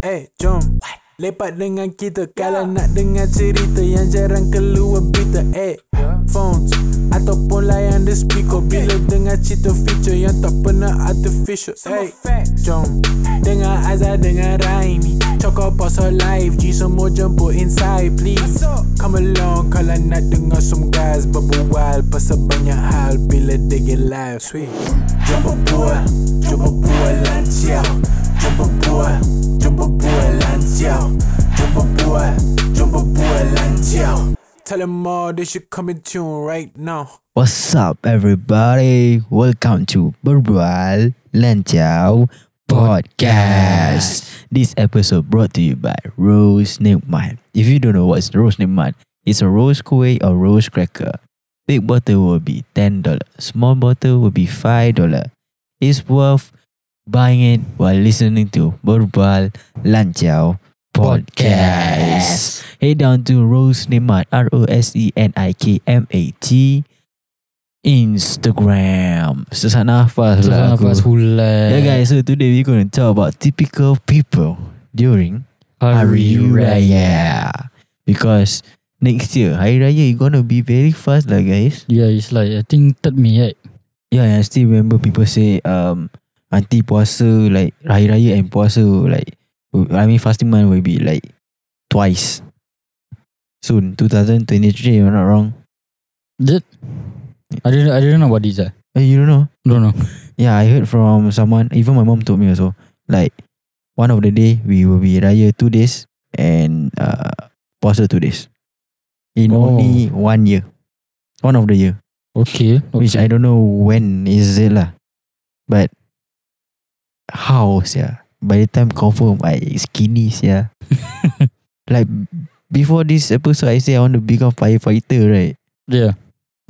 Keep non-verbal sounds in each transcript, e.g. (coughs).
Eh, jom. Lepak dengan kita Kalau nak dengar cerita Yang jarang keluar berita. Eh, phones Ataupun layan the speaker Bila dengar cerita feature Yang tak pernah artificial. Eh, jom. Dengar Azhar dengan Raimi. Cokok pasal live G semua jemput inside please. Come along Kalau nak dengar some guys Berbual pasal banyak hal Bila they get live. Sweet. Jom berbual Jom berbual lancar Jom berbual Jom berbual lancar Jom berbual Jom berbual lancar Tell them all they should come in tune right now What's up, everybody? Welcome to Berbual Lanjau Podcast. This episode brought to you by Rose Nikmat. If you don't know what's Rose Nikmat, it's a rose kuih or rose cracker. Big bottle will be $10. Small bottle will be $5. It's worth buying it while listening to Berbual Lanjau Podcast. Head down to Rose Nikmat, R O S E N I K M A T Instagram. Sesak nafas pula aku. nafas hulai Yeah guys, so today going to talk about typical people during Hari Raya. Because next year, Hari Raya going to be very fast lah guys. Yeah it's like I think third May right Yeah, I still remember people say um nanti puasa like Hari Raya and puasa like I mean fasting month will be like twice soon 2023 if I'm not wrong. That I didn't I didn't know about this. Eh, you don't know? Don't know (laughs) Yeah, I heard from someone. Even my mom told me also. Like one of the day we will be raya two days and uh puasa two days in Oh. only one year, one of the year. Okay, okay. Which I don't know when is it lah, but how yeah. By the time confirm I skinny yeah. (laughs) like before this episode, I say I want to become firefighter, right? Yeah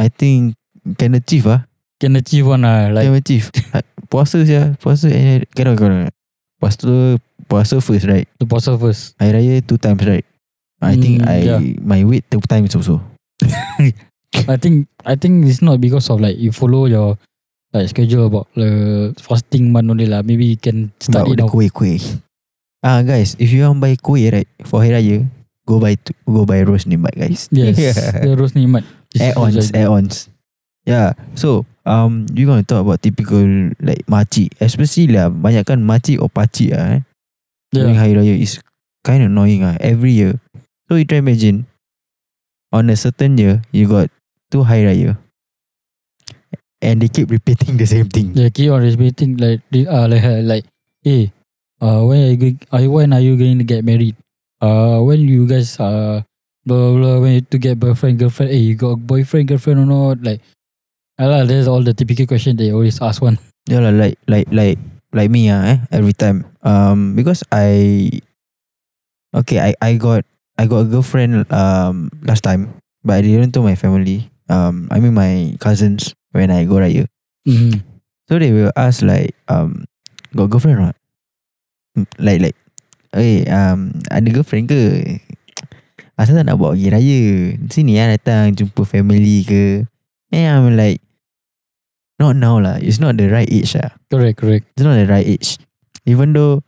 I think can achieve ah. Can achieve one ah Like, Can achieve Ah, Puasa sia Puasa eh, Cannot cannot Puasa Puasa first right The puasa first Hari Raya two times right I think Mm, I yeah. My weight two times also (laughs) I think I think it's not because of like You follow your Like schedule about the fasting month only lah. Maybe you can start But it the kuih kuih Ah guys If you want buy kuih right For Hari Raya Go buy tu- Go buy rose nimbat guys. Yes, (laughs) the rose. It's- Add-ons it's like- Add-ons. Yeah So um, You gonna talk about typical Like makcik. Especially lah Banyak kan makcik or pakcik lah eh. During Yeah, Hari Raya is kind of annoying ah every year. So you try imagine on a certain year you got two Hari Raya and they keep repeating the same thing. they keep on repeating like the- uh, like uh, like hey, uh, when are you going, uh, when are you going to get married? Uh, when you guys uh blah blah, blah when you to get boyfriend girlfriend? Hey, you got boyfriend girlfriend or not? Like, uh, there's all the typical question they always ask one. Yeah like like like like me ah eh every time. Um because I okay I I got I got a girlfriend um last time but I didn't tell my family. Um I mean my cousins when I go Raya. Mm. So they will ask like um got girlfriend or not? Hmm, Like like Eh um ada girlfriend ke? Asal tak nak bawa pergi raya? Sini lah datang jumpa family ke? Eh I'm like Not now lah. It's not the right age lah. Correct, correct. It's not the right age. Even though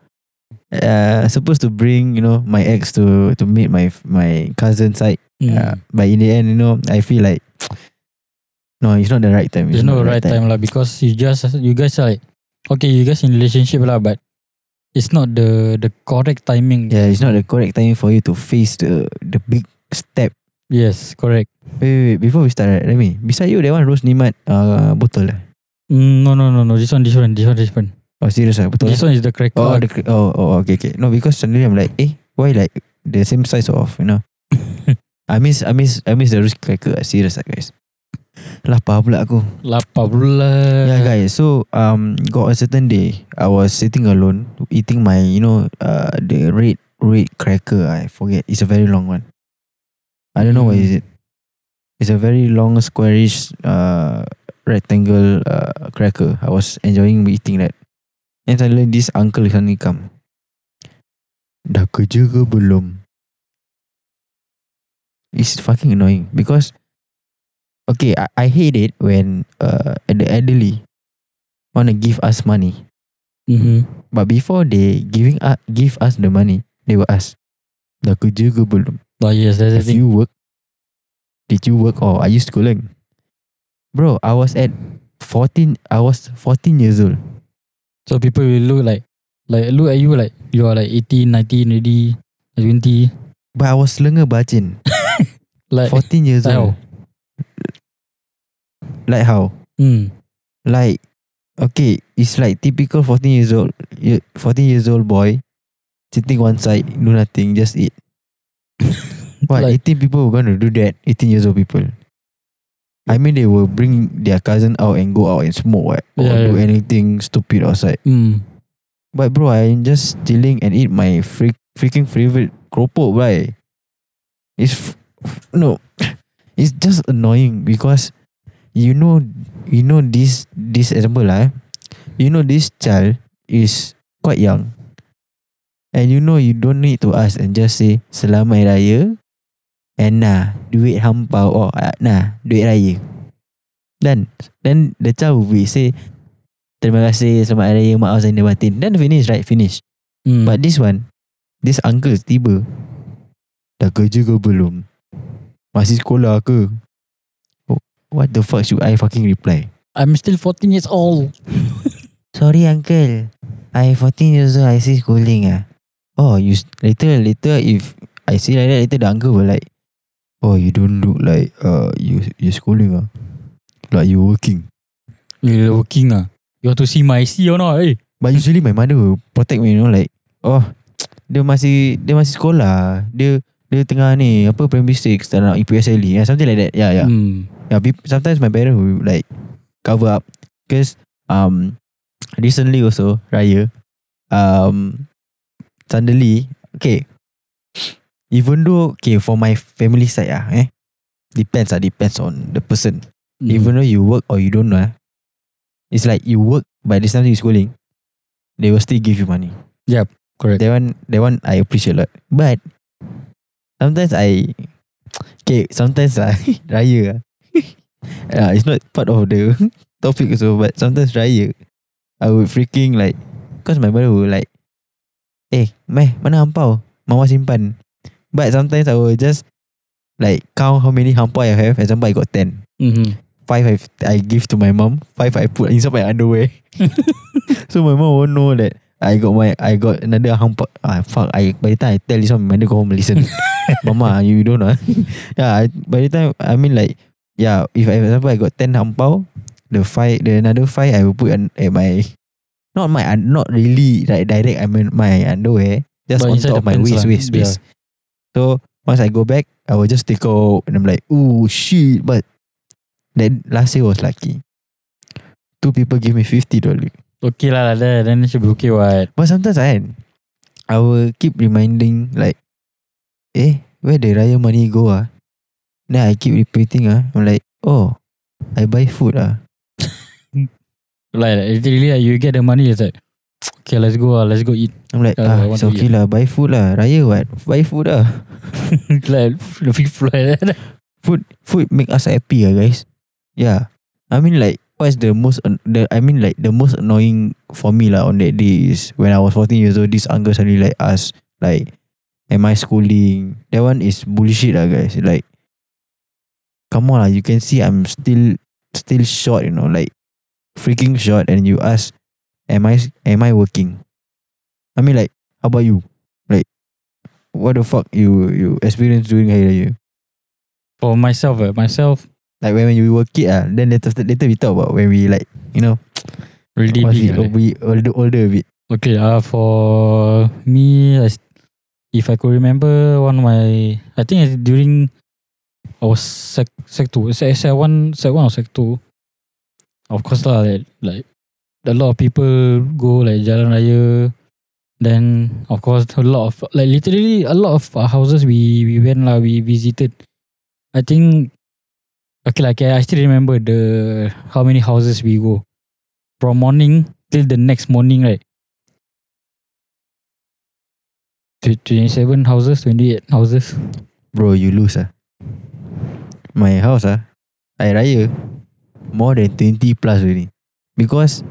uh, supposed to bring you know my ex to to meet my my cousin side, Mm. uh, but in the end you know I feel like no, it's not the right time. There's no right time lah because you just you guys are like okay, you guys in relationship lah, but it's not the the correct timing. Yeah, it's not the correct time for you to face the the big step. Yes, correct. Wait, wait, wait. Before we start, right, let me. Beside you, that one Rose Nimat uh, bottle lah. Mm, no, no, no, no. This one different. This one different. Oh, serious ah, betul. This one is the cracker. Oh, the, oh, oh, okay, okay. No, because suddenly I'm like, eh, why like the same size of, you know? (laughs) I miss, I miss, I miss the Rose cracker. Serious ah, guys. Lapar pula aku. Lapar pula. Yeah, guys. So, um, got a certain day, I was sitting alone, eating my, you know, uh, the red, red cracker. I forget. It's a very long one. I don't know what is it. It's a very long, squarish, uh, rectangle uh, cracker. I was enjoying eating that. And suddenly this uncle suddenly come. Dah kerja ke belum? It's fucking annoying because okay, I, I hate it when uh the elderly wanna give us money Mm-hmm. But before they giving us, give us the money, they will ask, dah kerja ke belum? But yes, that's the Have thing. you work? Did you work or are you schooling? Bro, I was at 14, I was 14 years old. So people will look like like look at you like you are like 18, 19 already, 20. But I was lenga bacin. (laughs) Like 14 years old. Like how? Mm. Like, okay, it's like typical 14 years old, ye- 14 years old boy sitting one side, do nothing, just eat. (laughs) What, Like- 18 people were to do that? 18 years old people. I mean, they will bring their cousin out and go out and smoke, what? Or Yeah, do yeah. anything stupid outside. Mm. But bro, I'm just chilling and eat my freak, freaking favorite keropok, right? It's f- f- no, (sniffs) it's just annoying because you know, you know this this example lah. eh. You know this child is quite young, and you know you don't need to ask and just say selamat raya, and nah duit hampau oh ah, nah duit raya. Then then the child will be say Terima kasih Selamat Hari Raya Maaf Zahir Batin Then finish right Finish Mm. But this one This uncle tiba Dah kerja ke belum Masih sekolah ke What the fuck should I fucking reply I'm still 14 years old. (laughs) Sorry uncle I 14 years old I still schooling ah. Oh you Later later If I see like that Later the uncle will like Oh you don't look like uh You you schooling ah. Like you working You're working ah. You want to see my IC or not? Eh? But usually my mother will protect me you know like oh (tsk) dia masih dia masih sekolah dia dia tengah ni apa primary 6 tak nak EPSLE yeah, something like that yeah yeah Mm. Yeah sometimes my parents will like cover up because um recently also raya um suddenly okay even though okay for my family side ah eh depends ah depends on the person Mm. even though you work or you don't know ah, it's like you work by this time you schooling they will still give you money correct. that one that one I appreciate a lot. But sometimes I okay, sometimes lah (laughs) raya. Ah. uh, it's not part of the (laughs) topic also, but sometimes raya I would freaking like cause my mother will like Eh, meh, mana hampau? Mama simpan. But sometimes I will just like count how many hampau I have. Example, I got 10. Mm-hmm. Five I, I give to my mom. Five I put inside my underwear. (laughs) so my mom won't know that I got my I got another hampa. Ah fuck. I by the time I tell this one, my mother go home listen. (laughs) Mama, you don't know. ah. yeah. I, by the time I mean like yeah. If I, for example I got ten hampau, the five the another five I will put an, at my not my not really like direct. I mean my underwear just But on top of my pants waist lah. waist waist. So once I go back, I will just take out and I'm like, oh shit. But then last year was lucky. Two people give me fifty dollars. Okay lah, like that. Then it should be okay what? But sometimes I I will keep reminding like, eh, where the raya money go ah? Then I keep repeating ah. I'm like, oh, I buy food ah. (laughs) Like, literally, like, you get the money. It's like, (tsk) okay, let's go. ah, let's go eat. I'm like, ah, it's okay lah. Buy food lah. Raya what? Buy food lah. (laughs) like (laughs) the people like that. Food, food make us happy ah, guys. Yeah, I mean like, what's the most the I mean like the most annoying for me lah on that day is when I was 14 years old. This uncle suddenly like ask like, am I schooling? That one is bullshit lah, guys. Like, come on lah. You can see I'm still still short. You know, like freaking short, and you ask, am I am I working? I mean like, how about you? Like, what the fuck you you experience during Hari Raya? For myself, uh, myself, Like when, when you were a kid ah, then later later we talk about when we like you know really we, big. like. we older older a bit. Okay, uh, for me, if I could remember one of my, I think during I was sec sec two, sec, sec one, sec one or sec two. Of course lah, like, like a lot of people go like Jalan Raya. Then of course a lot of like literally a lot of uh, houses we we went lah, we visited. I think okay, like I still remember the how many houses we go from morning till the next morning, right? 27 houses, 28 houses. Bro, you lose ah. My house ah, Hari Raya more than 20 plus already. Because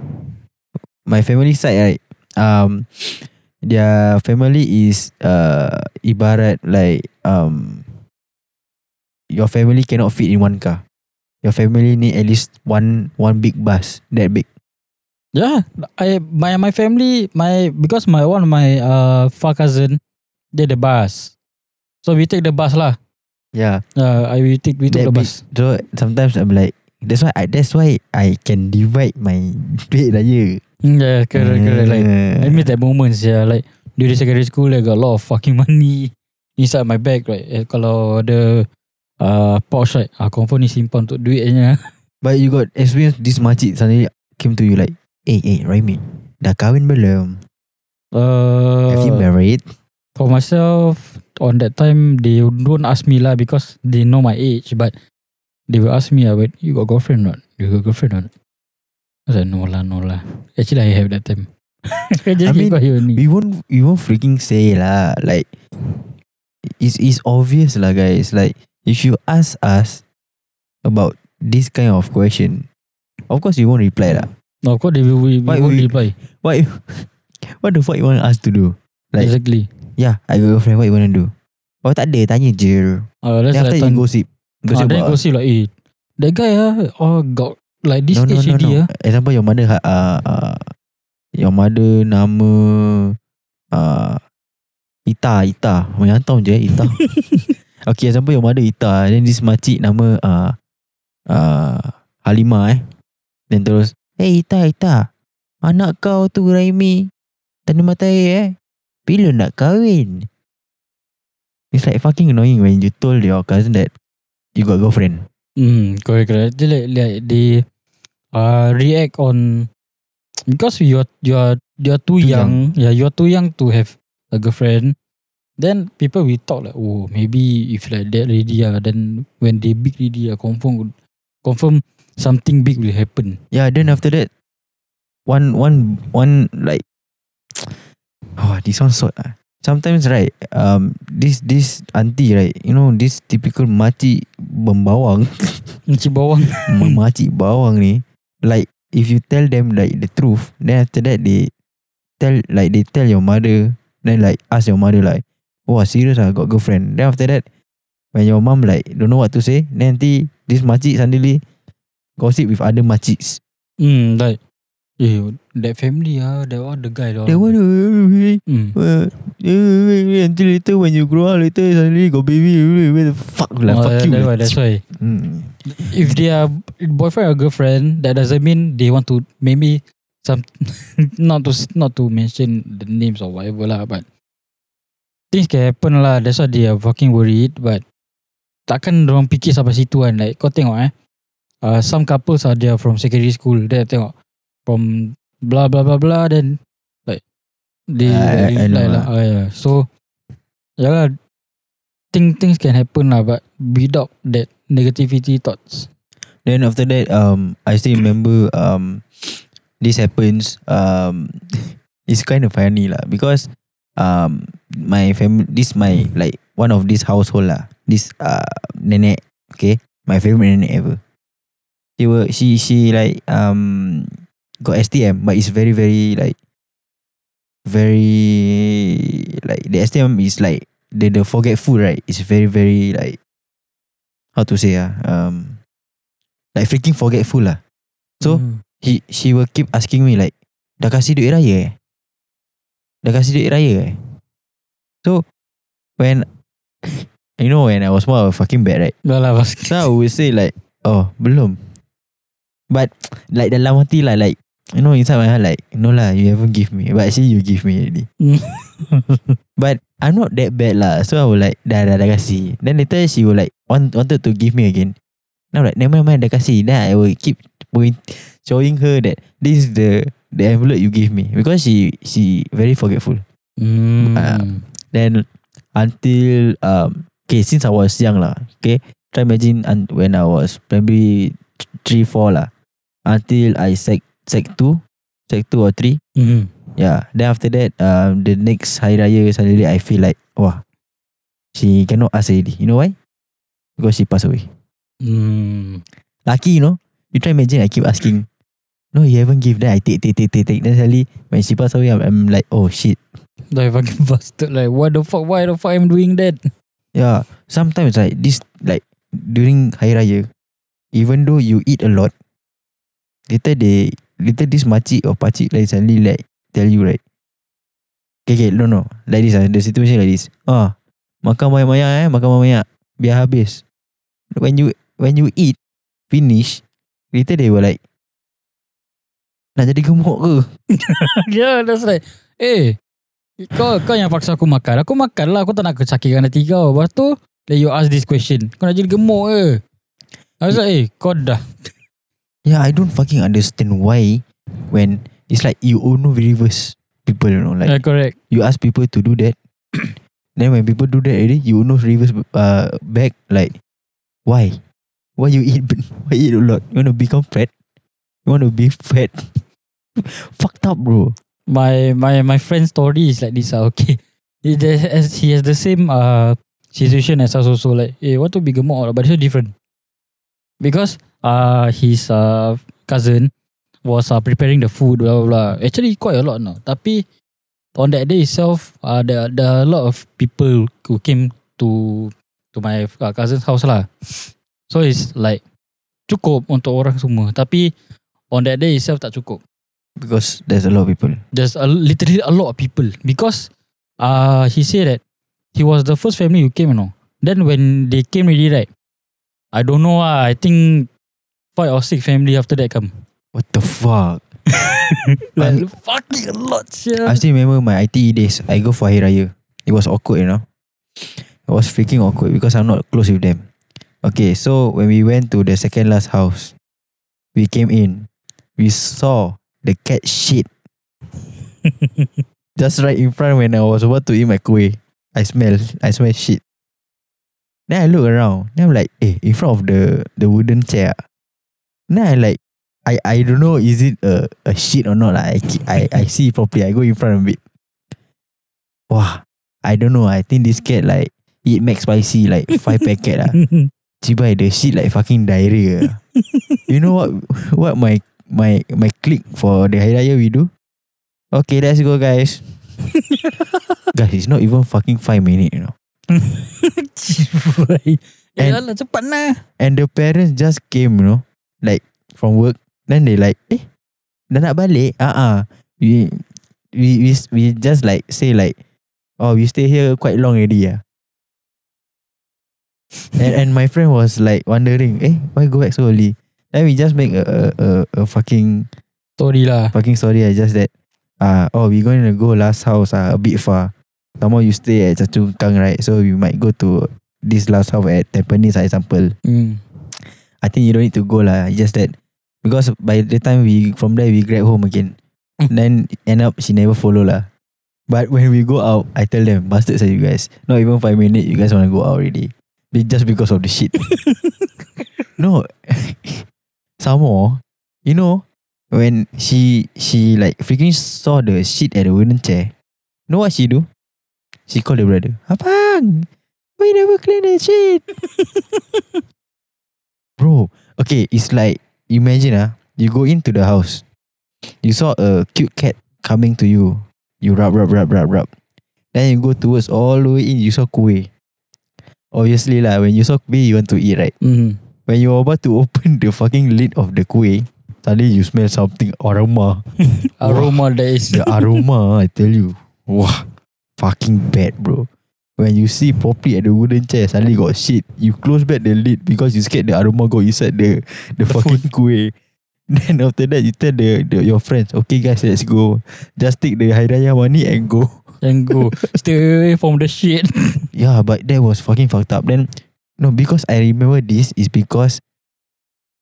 my family side right, um their family is uh ibarat like um your family cannot fit in one car. Your family need at least one one big bus that big. Yeah, I my my family my because my one my uh far cousin they the bus, so we take the bus lah. Yeah. Uh, I we take we that the bus. So sometimes I'm like that's why I that's why I can divide my (laughs) duit raya. Yeah, correct, correct. Like I miss that moments. Yeah, like during secondary school, I got a lot of fucking (laughs) money inside my bag. Right, eh, kalau ada uh pouch right, ah confirm ni simpan untuk duitnya. (laughs) But you got experience this makcik suddenly came to you like, eh, eh, Raimi, dah kahwin belum? Uh, Have you married? For myself, on that time, they don't ask me lah because they know my age. But they will ask me, ah, "But you got girlfriend or not? You got girlfriend or not?" I said, "No lah, no lah." Actually, I have that time. (laughs) I just I mean, only. We won't, we won't freaking say lah. Like, it's, it's obvious lah, guys. Like, if you ask us about this kind of question, of course we won't reply lah. No, of course they will. We, we Why won't we- reply. (laughs) You- (laughs) what the fuck you want us to do? Like, exactly. Yeah, I got girlfriend, what you want to do? Oh, tak ada, tanya je. Uh, that's Then like after you time, gossip. ah, Gossip then about go see like, eh, that guy ah, oh got like this no, no, age no, no. ah. Example your mother uh, uh, your mother nama uh, Ita Ita tahu je Ita (laughs) Okay example your mother Ita Then this makcik nama uh, uh, Halimah eh Then terus Hey Ita Ita Anak kau tu Raimi Tanda mata air eh Bila nak kahwin It's like fucking annoying when you told your cousin that You got girlfriend Hmm, correct, correct. They like, like they uh react on because you are you are you are too, Too young. Yeah, you are too young to have a girlfriend. Then people will talk like, oh, maybe if like that already, ah, then when they big already, ah, confirm confirm something big will happen. Yeah, then after that, one one one like, oh, this one so. Uh, sometimes right, um, this this auntie right, you know this typical makcik bembawang, (laughs) Macam bawang. ma- (laughs) makcik bawang ni, like if you tell them like the truth, then after that they tell like they tell your mother, then like ask your mother like, oh serious ah got girlfriend. Then after that, when your mom like don't know what to say, then nanti this makcik suddenly gossip with other makciks. Hmm, like, eh, that family ah, that one the guy. That one, Hmm. uh, until later when you grow up later suddenly got baby, where the fuck like Oh, fuck you. that's why. That's why. Mm. if they are boyfriend or girlfriend, that doesn't mean they want to maybe some (laughs) not to not to mention the names or whatever lah, but things can happen lah. That's why they are fucking worried. But takkan orang fikir sampai situ kan. Like kau tengok eh, uh, some couples are there from secondary school. Dia tengok from blah blah blah blah. Then like they I know like lah. lah. Uh, yeah. So yeah lah. Thing, things can happen lah, but without that negativity thoughts. Then after that, um, I still remember um, this happens. Um, (laughs) it's kind of funny lah because um, my family, this my like one of this household lah. This uh nenek, okay, my favorite nenek ever. She were she she like um got STM, but it's very very like very like the STM is like the the forgetful right. It's very very like how to say ah um like freaking forgetful lah. So Mm. he she will keep asking me like dah kasih duit raya eh? Dah kasih duit raya eh? So when (coughs) you know when I was more of a fucking bad right? Dah lah. (laughs) So I would say like oh belum. But like dalam hati lah like you know inside my heart like no lah you haven't give me but actually you give me already. (laughs) But I'm not that bad lah. So I will like dah dah dah kasih. Then later she will like want, wanted to give me again. Now like never mind dah kasih. Then I will keep point showing her that this is the the envelope you give me because she she very forgetful. Mm. Ah. Then until um okay since I was young lah. Okay, try imagine un- when I was primary th- three four lah. Until I sec sec two, sec two or three. Mm. Yeah. Then after that, um, the next Hari Raya suddenly I feel like, wah, she cannot ask already. You know why? Because she passed away. Mm. Lucky, you know. You try imagine I keep asking. No, you haven't give. Then I take, take, take, take, take. Then suddenly when she passed away, I'm, I'm like, oh shit. Like fucking (laughs) bastard. Like what the fuck? Why the fuck I'm doing that? Yeah. Sometimes like this, like during Hari Raya, even though you eat a lot, later they, later this makcik or pakcik like suddenly like tell you right. Okay, okay, no, no. Like this, ah, the situation like this. Ah, makan banyak-banyak eh, makan banyak-banyak. Biar habis. When you when you eat, finish, later they were like, nak jadi gemuk ke? (laughs) yeah, that's like, eh, kau kau yang paksa aku makan. Aku makan lah. Aku tak nak sakitkan hati kau. Lepas tu, then you ask this question. Kau nak jadi gemuk ke? I was like, eh, kau dah. Yeah, I don't fucking understand why when it's like you only reverse people, you know, like yeah, correct. you ask people to do that. (coughs) then when people do that already, you know reverse uh, back like why? Why you eat (laughs) why you eat a lot? You want to become fat? You want to be fat? (laughs) Fucked up, bro. My my my friend's story is like this. ah, Okay, (laughs) he, has, he has the same uh situation as us also. Like, eh, want to be gemuk, but it's so different. Because uh his uh cousin was uh, preparing the food, blah blah blah. Actually, quite a lot now. Tapi on that day itself, uh, there there are a lot of people who came to to my uh, cousin's house lah. So it's like cukup untuk orang semua. Tapi on that day itself tak cukup. Because there's a lot of people. There's a, literally a lot of people because uh he said that he was the first family who came, you know. Then when they came already, right? I don't know. ah. I think five or six family after that come. What the fuck? (laughs) Like fucking a lot, I yeah. still remember my ITE days. I go for Hari Raya. It was awkward, you know. It was freaking awkward because I'm not close with them. Okay, so when we went to the second last house, we came in. We saw the cat shit (laughs) just right in front when I was about to eat my kuih. I smell, I smell shit. Then I look around. Then I'm like, eh, in front of the the wooden chair. Then I like, I I don't know is it a a shit or not. lah. I I I see properly. I go in front of it. Wah, I don't know. I think this cat like eat max spicy like five packet lah. (laughs) Cibai the shit like fucking diarrhea. you know what what my my my click for the Hari Raya we do? Okay, let's go guys. (laughs) guys, it's not even fucking five minutes, you know. (laughs) Cibai. And- lah, cepat lah. And the parents just came, you know, like from work. Then they like, eh, dah nak balik? Ah uh We, we we we just like say like, oh, we stay here quite long already, yeah. (laughs) and and my friend was like wondering, eh, why go back so early? Then we just make a a, a, a fucking Story lah. fucking story. I just that, ah, oh, we going to go last house, ah, a bit far. Some more you stay at Choa Chu Kang, right? So we might go to this last house at Tampines, for example. Hmm. I think you don't need to go lah. It's just that because by the time we from there we grab home again. Mm. then end up she never follow lah. But when we go out, I tell them, bastards are you guys. Not even five minutes, you guys wanna go out already. Just because of the shit. (laughs) no. (laughs) Some more, you know, when she she like freaking saw the shit at the wooden chair. Know what she do? She called the brother. Abang, why you never clean the shit? (laughs) Bro, okay, it's like imagine ah, you go into the house, you saw a cute cat coming to you, you rub rub rub rub rub, then you go towards all the way in, you saw kuih. Obviously lah, when you saw kuih, you want to eat right. Hmm. When you're about to open (laughs) the fucking lid of the kuih, suddenly you smell something aroma. (laughs) Aroma that is. The aroma, I tell you, wow, fucking bad, bro. When you see properly at the wooden chair, suddenly got shit. You close back the lid because you scared the aroma go inside the the, fucking (laughs) kuih. Then after that, you tell the, the your friends, okay guys, let's go. Just take the Hari Raya money and go. (laughs) And go. Stay away from the shit. (laughs) Yeah, but that was fucking fucked up. Then, no, because I remember this is because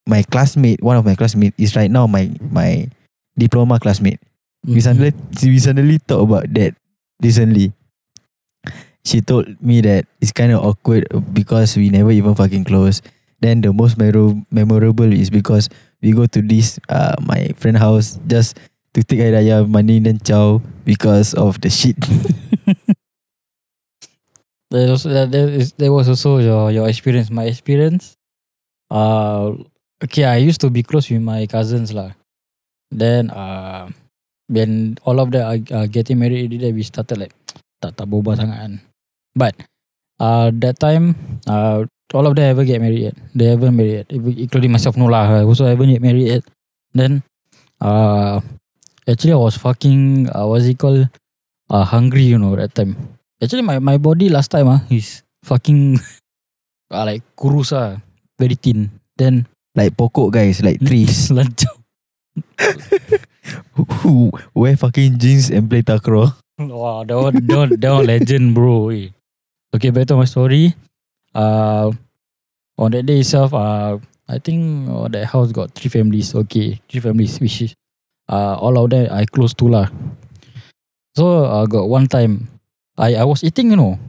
my classmate, one of my classmates, is right now my my diploma classmate. We suddenly we suddenly talk about that recently. She told me that it's kind of awkward because we never even fucking close. Then the most memor- memorable is because we go to this uh my friend house just to take Hari Raya money then chow because of the shit. (laughs) There was that, that, is, that was also your your experience. My experience, uh, okay, I used to be close with my cousins lah. Then uh, when all of them are, are getting married, then we started like tak berubah sangat kan. But uh, that time uh, all of them ever get married yet. They haven't married yet, including myself. No lah, I also haven't get married yet. Then uh, actually I was fucking uh, what's it called uh, hungry, you know that time. Actually my my body last time ah is fucking uh, (laughs) like kurus ah, very thin. Then Like pokok guys, like trees. (laughs) Lancau. (laughs) Who wear fucking jeans and play takraw. Wow, that one, that one, that one legend, bro. eh. Okay, back to my story. Uh, on that day itself, uh, I think uh, that house got three families. Okay, three families, which is uh, all of them I close to lah. So uh, got one time, I I was eating, you know.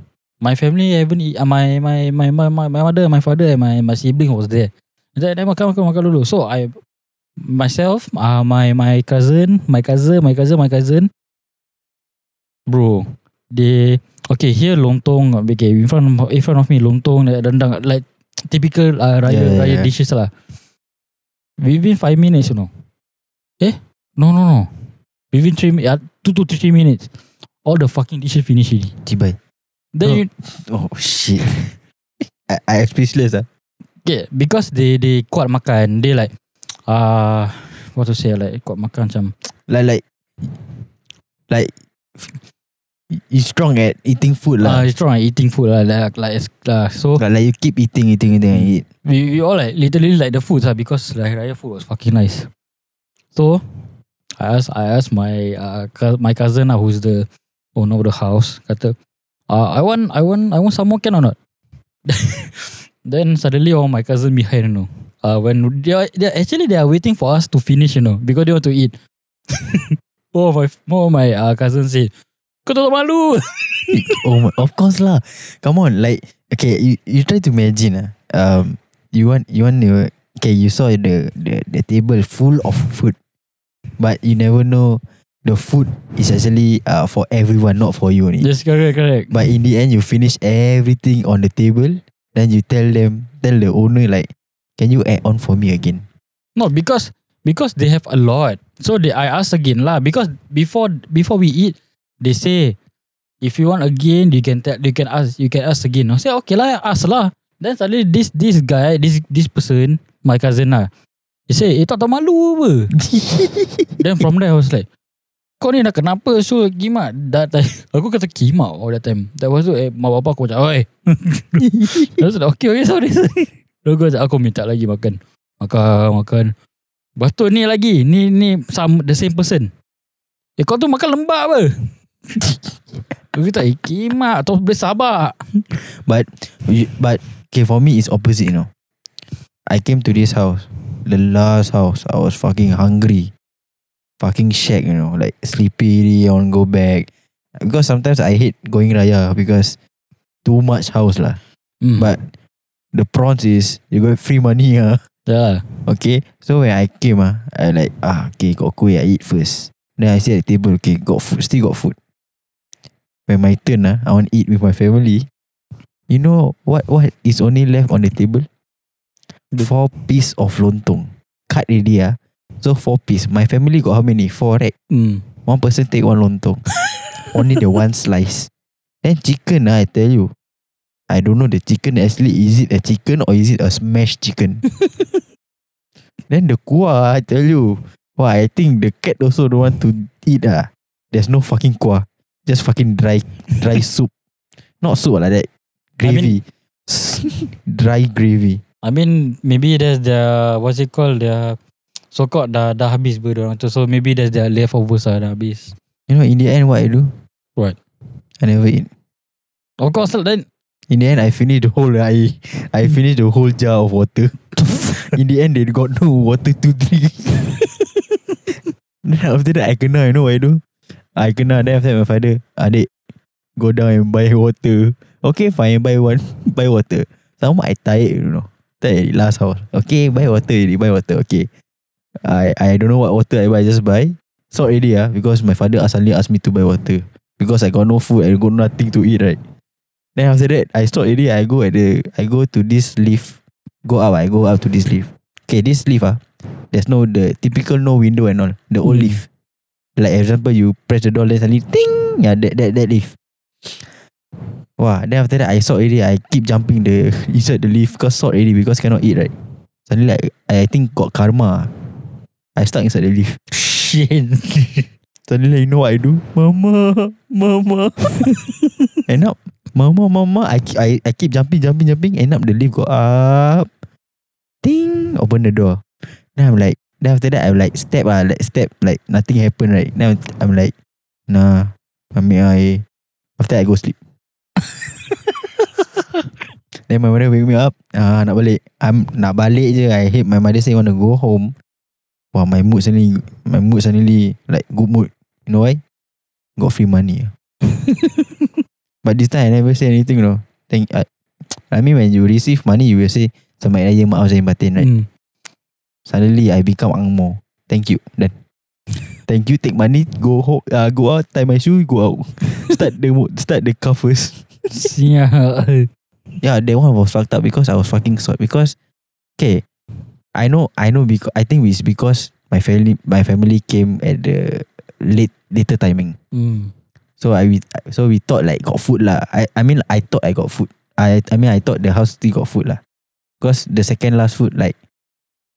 My family haven't eat, uh, my, my, my, my, my, my mother, my father, and my, my sibling was there. Then, then makan, makan, makan dulu. So I, myself, uh, my, my cousin, my cousin, my cousin, my cousin, bro they okay here lontong okay in front of, in front of me lontong like rendang like typical uh, raya Yeah, yeah, raya yeah. dishes lah within five minutes you know eh no no no within three mi- uh, two to three minutes all the fucking dishes finish already Cibai. then Oh. you Oh shit. (laughs) I, I speechless ah. okay because they they kuat makan they like uh what to say like kuat makan macam Like like like you strong at eating food uh, lah. it's strong at eating food lah like, like uh, so Like, like you keep eating, eating, eating, and eat. we, we all like literally like the food lah because like raya food was fucking nice. So I asked I asked my uh, my cousin lah who's the owner of the house kata uh, I want I want I want some more can or not? (laughs) then suddenly all my cousin behind you know uh, when they are, they actually they are waiting for us to finish you know because they want to eat. (laughs) oh my of my uh, cousin say kau tak malu. (laughs) oh my, of course lah. Come on, like okay, you, you try to imagine ah. Um, you want you want to okay, you saw the the the table full of food, but you never know the food is actually uh for everyone, not for you only. yes correct correct. But in the end, you finish everything on the table. Then you tell them, tell the owner like, can you add on for me again? No, because because they have a lot. So they I ask again lah. Because before before we eat, they say if you want again, you can tell you can ask you can ask again. I say okay lah, ask lah. Then suddenly this this guy this this person my cousin lah. He say, eh tak tahu malu apa. (laughs) Then from there I was like, kau ni dah kenapa so kimak? That time, (laughs) aku kata kimak all that time. That was eh, mak bapak aku macam, oi. (laughs) Was like, okay, okay, sorry, sorry. Aku cakap, aku minta lagi makan. Makan, makan. Lepas tu ni lagi, ni ni some, the same person. Eh kau tu makan lembab apa? (laughs) Kata, eh kimak, tu boleh sabar. But but okay for me it's opposite you know. I came to this house, the last house. I was fucking hungry, fucking shack you know, like sleepy. I want go back because sometimes I hate going raya because too much house lah. Hmm, But the prawns is you got free money (laughs) ah. dah. Okay, so when I came ah, I like ah okay got kuih I eat first. Then I sit at the table okay got food still got food. When my turn ah, I want to eat with my family. You know what what is only left on the table? The- Four piece of lontong. Cut already ah. So four piece. My family got how many? Four right? Hmm. One person take one lontong. (laughs) only the one slice. Then chicken ah, I tell you. I don't know the chicken actually is it a chicken or is it a smashed chicken? (laughs) then the kuah, I tell you. Wah, I think the cat also don't want to eat ah. There's no fucking kuah. Just fucking dry dry (laughs) soup. Not soup like that. I Gravy. mean- dry gravy. I mean, maybe that's the, what's it called, the so called dah, dah habis ber orang tu. So maybe that's their leftovers lah dah habis. You know in the end what I do? What? I never eat. Of course lah, then In the end, I finished the whole I I finished the whole jar of water. (laughs) In the end, they got no water to drink. (laughs) then after that, I kena. You know what I do? I kena. Then after that, my father, adik, go down and buy water. Okay, fine, buy one, (laughs) buy water. Sama I tired, you know. Tired last house. Okay, buy water already, buy water. Okay. I I don't know what water I buy, just buy. So already ah, because my father suddenly asked me to buy water because I got no food, I got nothing to eat, right? Then after that, I stop already. I go at the, I go to this lift. Go up. I go up to this lift. Okay, this lift ah, there's no the typical no window and all. The old Mm. lift. Like example, you press the door then suddenly ting. Yeah, that that that lift. Wah, then after that I saw already. I keep jumping the (laughs) inside the lift cause sort already because cannot eat right. Suddenly like I think got karma. I stuck inside the lift. (laughs) Shit. Suddenly you know what I do? Mama, mama. (laughs) end up, mama, mama. I, I I keep jumping, jumping, jumping. End up the lift go up. Ting, open the door. Then I'm like, then after that I'm like step ah, like step, like nothing happen right. Now I'm like, nah, ambil air. After that I go sleep. (laughs) then my mother wake me up. Ah, nak balik. I'm nak balik je. I hate my mother say want to go home. Wah, my mood suddenly, my mood suddenly like good mood. You know why? Got free money. (laughs) but this time I never say anything, you know. Thank. I, I mean, when you receive money, you will say Selamat Raya Mak Zain Batin, right? Hmm. Suddenly I become angmo. Thank you. Then. Thank you. Take money. Go home. Uh, go out. Tie my shoe. Go out. (laughs) Start the start the car first. Sial. Yeah, that one was fucked up because I was fucking short. Because, okay, I know, I know. Because I think it's because my family, my family came at the late later timing. Hmm. So I we- so we thought like got food lah. I I mean I thought I got food. I I mean I thought the house still got food lah. Because the second last food like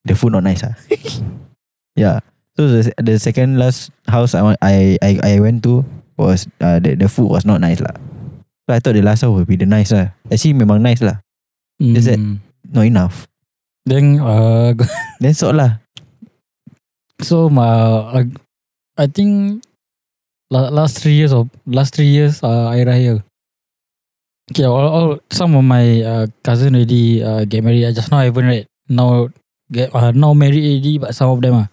the food not nice ah. (laughs) yeah. So the the second last house I want I I I went to was uh, the the food was not nice lah. So I thought the last house would be the nice lah. Actually memang nice lah. Is that- Hmm. Not enough. Then uh, (laughs) Then sort lah. so my uh, I think last three years of last three years uh, Air Raya. Okay, all, all some of my uh, cousin already uh, get married. I just now haven't right now get uh, now married already, but some of them ah.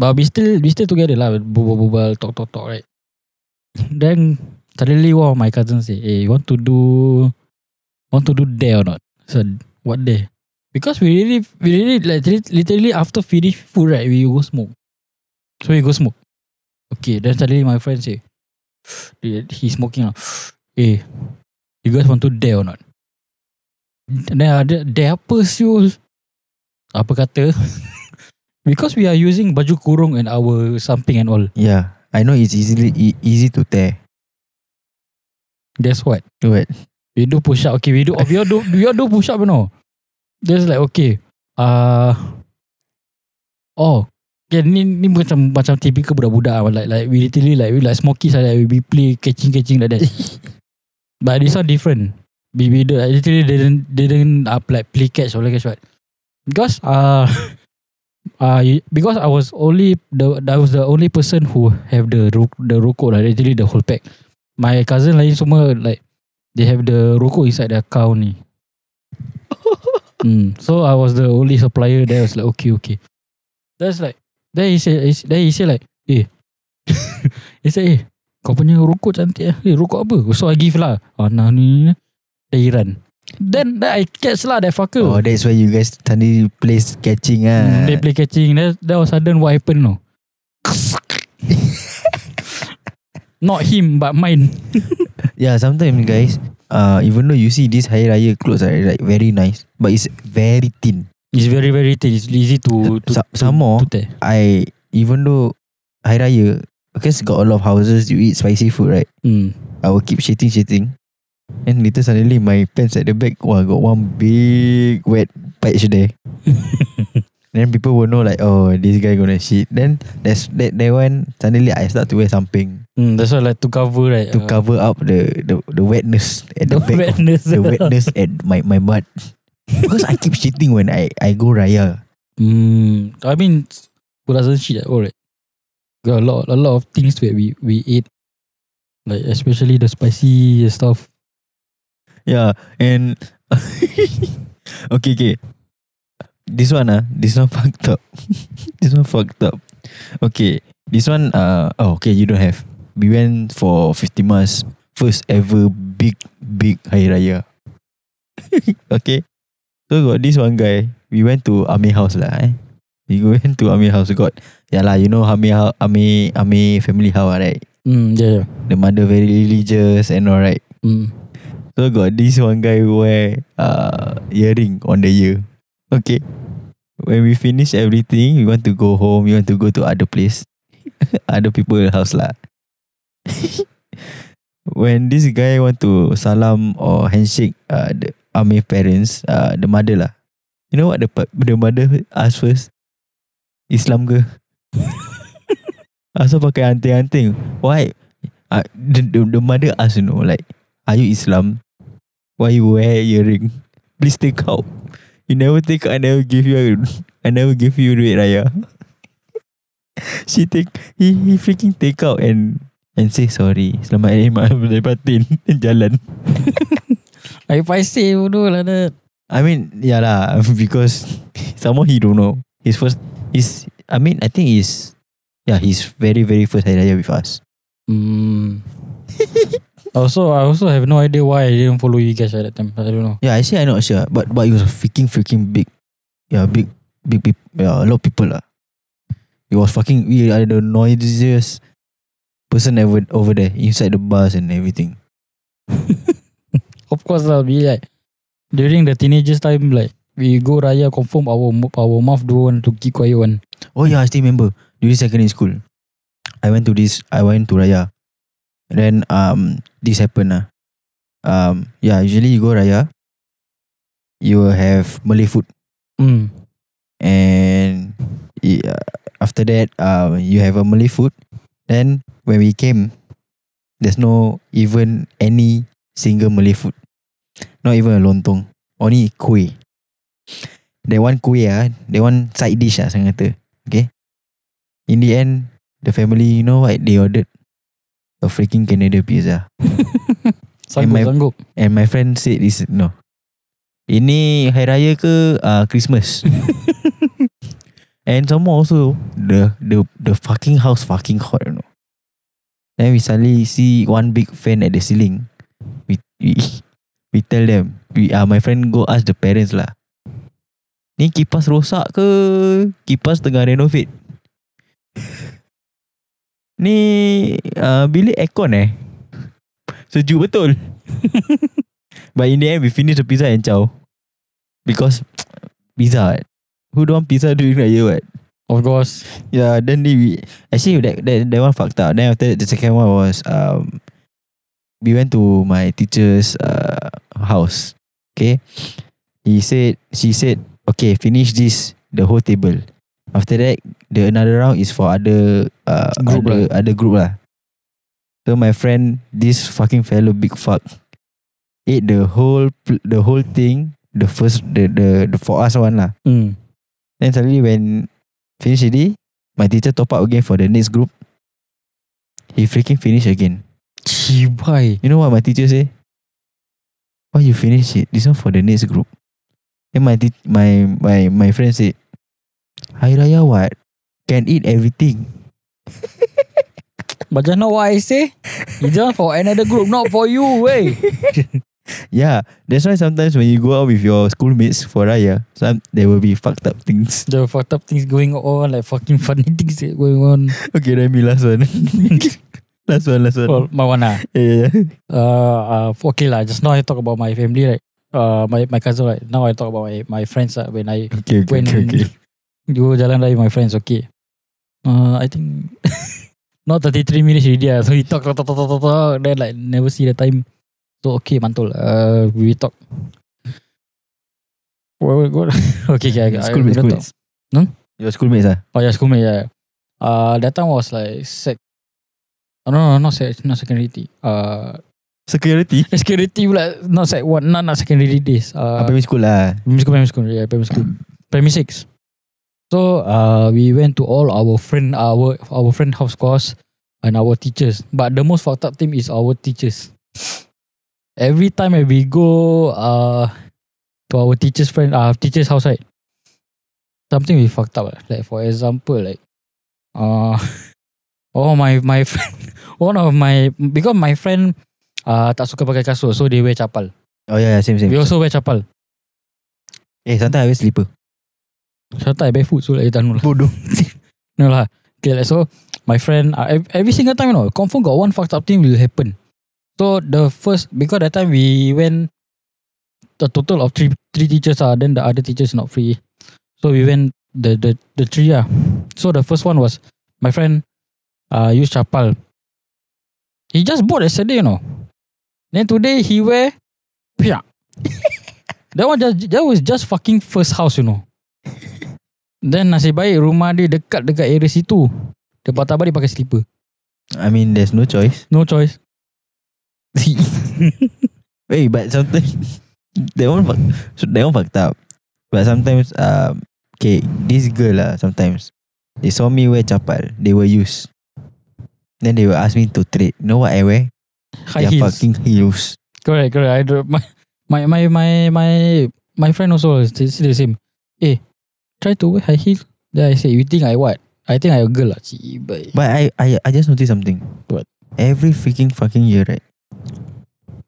But we still we still together lah, bubble bubble talk talk talk right. Then suddenly one of my cousins say, "Hey, you want to do want to do there or not?" Said, "What there?" Because we really we really like lit- literally after finish food right, we go smoke. So we go smoke. Okay, then suddenly my friend say, he he smoking lah. Eh, you guys want to dare or not? Then ada dare apa siul? Apa kata? (laughs) Because we are using baju kurung and our samping and all. Yeah. I know it's easily e- easy to tear. That's what. What? We do push up. Okay, we do. We all do. We all do push up, you know. There's like okay. Uh, oh, okay, ni ni macam macam typical budak-budak lah. like like we literally like we like smokies like that. We play catching catching like that. But this one different. We we do, I literally didn't didn't up like play catch or like catch what. Because uh uh you- because I was only the I was the only person who have the ro- the rokok lah. Literally the whole pack. My cousin lain semua like they have the rokok inside their car ni. (laughs) mm. So I was the only supplier there. I was like okay okay. That's like then he said then he said like eh (laughs) he said eh kau punya rokok cantik eh. Eh rokok apa? So I give lah. Ah nah ni Iran. Then, then I catch lah that fucker. Oh, that's why you guys suddenly play catching ah. Mm, they play catching. That that was sudden what happened no. (laughs) Not him but mine. (laughs) Yeah, sometimes guys, uh, even though you see this Hari Raya clothes are like very nice, but it's very thin. It's very very thin. It's easy to to, Sa- some more, to tear. I even though Hari Raya, because got a lot of houses you eat spicy food, right? Mm. I will keep shitting, shitting. And later suddenly my pants at the back, wow, got one big wet patch there. (laughs) then people will know like, oh, this guy gonna shit. Then that's that that one. Suddenly I start to wear something Mm, that's why like to cover right. to uh, cover up the the, the wetness at the, the back. wetness. the wetness at my my butt. Because I keep shitting when I I go raya. Mm, I mean, who doesn't shit at all, right? Got a lot, a lot of things that we we eat, like especially the spicy stuff. Yeah, and (laughs) okay, okay. This one ah, this one (laughs) fucked up. (laughs) this one fucked up. Okay, this one uh oh okay you don't have. We went for 50 Mas first ever big big Hari Raya. okay, so got this one guy. We went to Ami house lah. Eh. We went to Ami house. Got yeah lah. You know Ami Ami Ami family house right? Mm, yeah, yeah. The mother very religious and all right. Mm. So got this one guy wear uh, earring on the ear. Okay. when we finish everything, we want to go home. We want to go to other place, (laughs) other people house lah. (laughs) when this guy want to salam or handshake uh, the Amir parents, uh, the mother lah. You know what the the mother ask first? Islam ke? (laughs) Asal pakai anting-anting? Why? Uh, the, the, the mother ask you know like, are you Islam? Why you wear earring? Please take out. You never take out, I never give you I never give you duit raya. (laughs) She take he he freaking take out and and say sorry. Selamat hari maaf batin dan (laughs) jalan. (laughs) I paisi bodoh lah that. I mean, yeah lah, because somehow he don't know. His first, his, I mean, I think he's, yeah, his very very first hari raya with us. Hmm. Also, I also have no idea why I didn't follow you guys at that time. I don't know. Yeah, actually I not sure, but but it was freaking freaking big, yeah, big big big, yeah, a lot of people lah. It was fucking, we are the noisiest person ever over there inside the bus and everything. (laughs) Of course lah, be like during the teenagers time, like we go raya confirm our our mouth do want to keep quiet one. Oh yeah, I still remember during secondary school. I went to this. I went to Raya. Then um this happened lah. Um yeah, usually you go Raya, you will have Malay food, Hmm. and yeah, after that um you have a Malay food. Then when we came, there's no even any single Malay food, not even a lontong, only kuih. That one kuih ah, that one side dish ah, saya kata. Okay. In the end, the family, you know what they ordered? A freaking Canada pizza. (laughs) Sanggup, my- sanggup. And my friend said this, no. Ini Hari Raya ke uh, Christmas? (laughs) and some more also, the, the, the fucking house fucking hot, you know. Then we suddenly see one big fan at the ceiling. We, we, (laughs) we tell them, we, uh, my friend go ask the parents lah. Ni kipas rosak ke? Kipas tengah renovate? Ni uh, bilik aircon eh? Sejuk betul. (laughs) But in the end, we finish the pizza and chow. Because (tsk) pizza, who don't want pizza during Raya, what? Of course. Yeah, then they, we actually that, that that one fucked up. Then after that, the second one was um, we went to my teacher's uh house. Okay, he said she said okay finish this the whole table. After that, the another round is for other uh Group other, other group lah. So my friend, this fucking fellow big fuck, ate the whole the whole thing. The first the the, the for us one lah. Hmm. Then suddenly when finish already, my teacher top up again for the next group. He freaking finish again. Cibai. You know what my teacher say? Why you finish it? This one for the next group. Then my my my my friend said, Hari Raya what? Can eat everything. (laughs) But just now what I say? It's just for another group, not for you, way. (laughs) Yeah, that's why sometimes when you go out with your schoolmates for Raya, some there will be fucked up things. The fucked up things going on, like fucking funny (laughs) things going on. Okay, let me last one. last one, last one. Well, my one ah. Yeah, yeah, yeah. Uh, uh, okay lah. Just now I talk about my family, right? Uh, my my cousin, right? Now I talk about my my friends. Uh, when I Okay, okay, when okay, okay. you jalan raya with my friends, okay. Uh, I think (laughs) not 33 minutes already. Uh, so we talk, talk, talk, talk, talk, talk, then like never see the time. So okay, mantul. Uh, we talk. What, what, what? (laughs) okay, okay. I, I, Schoolmates, I, gonna talk. schoolmates. Your schoolmates ah? Oh yeah, schoolmate. Yeah. Uh, that time was like sec. Oh, no, no, not sec, not secondary. Uh, Security? (laughs) security pula, not sec one, not not secondary days. Uh, Uh, primary school lah. primary school, primary school, yeah, primary school, primary six. So uh, we went to all our friend, our our friend house course, and our teachers. But the most fucked up thing is our teachers. Every time when we go uh to our teachers' friend, uh teachers' house, right? Something we fucked up. Like for example, like uh (laughs) oh my my friend, (laughs) one of my because my friend uh tak suka pakai kasut, so they wear chapal. Oh yeah, yeah same same. We also wear chapal. Eh, sometimes I wear slipper. Shut up, barefoot so like tak lah. Bodoh. (laughs) No lah. Okay, like, so my friend, uh, ev- every single time, you know, confirm got one fucked up thing will happen. So the first, because that time we went, the total of three three teachers are, then the other teachers not free. So we went the the the three ah. So the first one was my friend uh use chapal. He just bought yesterday, you know. Then today he wear piak. (laughs) that one just that was just fucking first house, you know. Then nasib baik rumah dia dekat dekat area situ. Dia patah balik pakai slipper. I mean, there's no choice. No choice. (laughs) Hey, but sometimes (laughs) that one fuck, so that one fucked up. But sometimes, um, okay, this girl lah. Sometimes they saw me wear chapal. They were used. Then they will ask me to trade. You know what I wear? High Their heels. fucking heels. Correct, correct. I do, my, (laughs) my my my my my friend also is the same. Eh, try to wear high heel. Then I say, you think I what? I think I a girl lah. Cibai. But I, I, I just noticed something. What? Every freaking fucking year, right?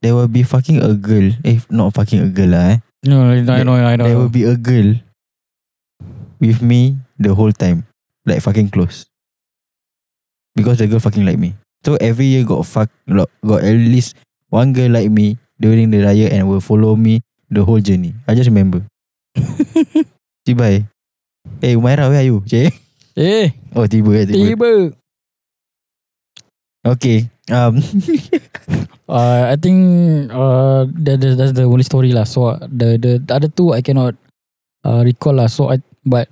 There will be fucking a girl. If not fucking a girl lah, eh. No, I know, I know. There will be a girl with me the whole time, like fucking close. Because the girl fucking like me. So every year got fuck got at least one girl like me during the raya and will follow me the whole journey. I just remember. (laughs) Tiba. Hey Umaira, where are you? Cik? Eh, Oh tiba eh, tiba. tiba. Okay. Um (laughs) Uh, I think uh that, that that's the only story lah. So the, the the other two I cannot uh recall lah. So I but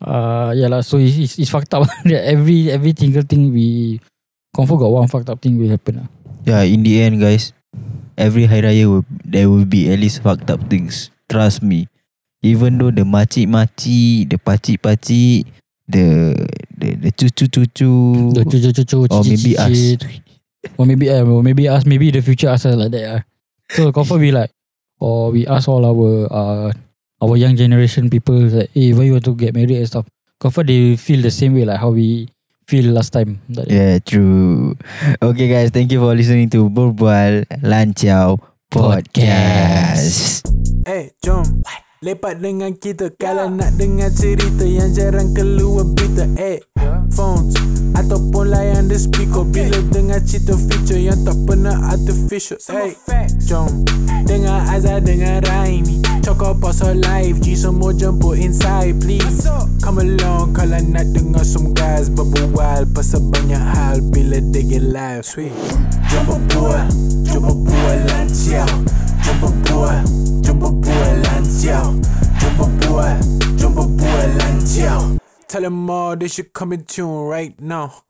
uh yeah lah. So it's, it's, it's fucked up. (laughs) that every every single thing we confirm got one fucked up thing will happen lah. Yeah, in the end, guys, every Hari Raya will, there will be at least fucked up things. Trust me. Even though the makcik-makcik, the pacik-pacik, the the the cucu-cucu, The cucu cucu or maybe us. or maybe uh, or maybe us maybe the future us like that uh. So confirm we like or we ask all our uh our young generation people like hey why you want to get married and stuff. Confirm they feel the same way like how we feel last time. Like that. Yeah, true. Okay, guys, thank you for listening to Berbual Lancau Podcast. Eh, jom Lepak dengan kita Kalau nak dengar cerita Yang jarang keluar berita Eh, phones Ataupun layan the speaker. Bila dengar cerita feature Yang tak pernah artificial Eh, jom. Dengar Azhar dengan Raimi. Cakap pasal live G semua jemput inside please. Come along Kalau nak dengar some guys Berbual pasal banyak hal Bila they get live Sweet. Jom berbual Jom berbual lanciau Jom berbual Jom berbual lanciau Jom berbual Jom berbual lanciau Tell them all they should come in tune right now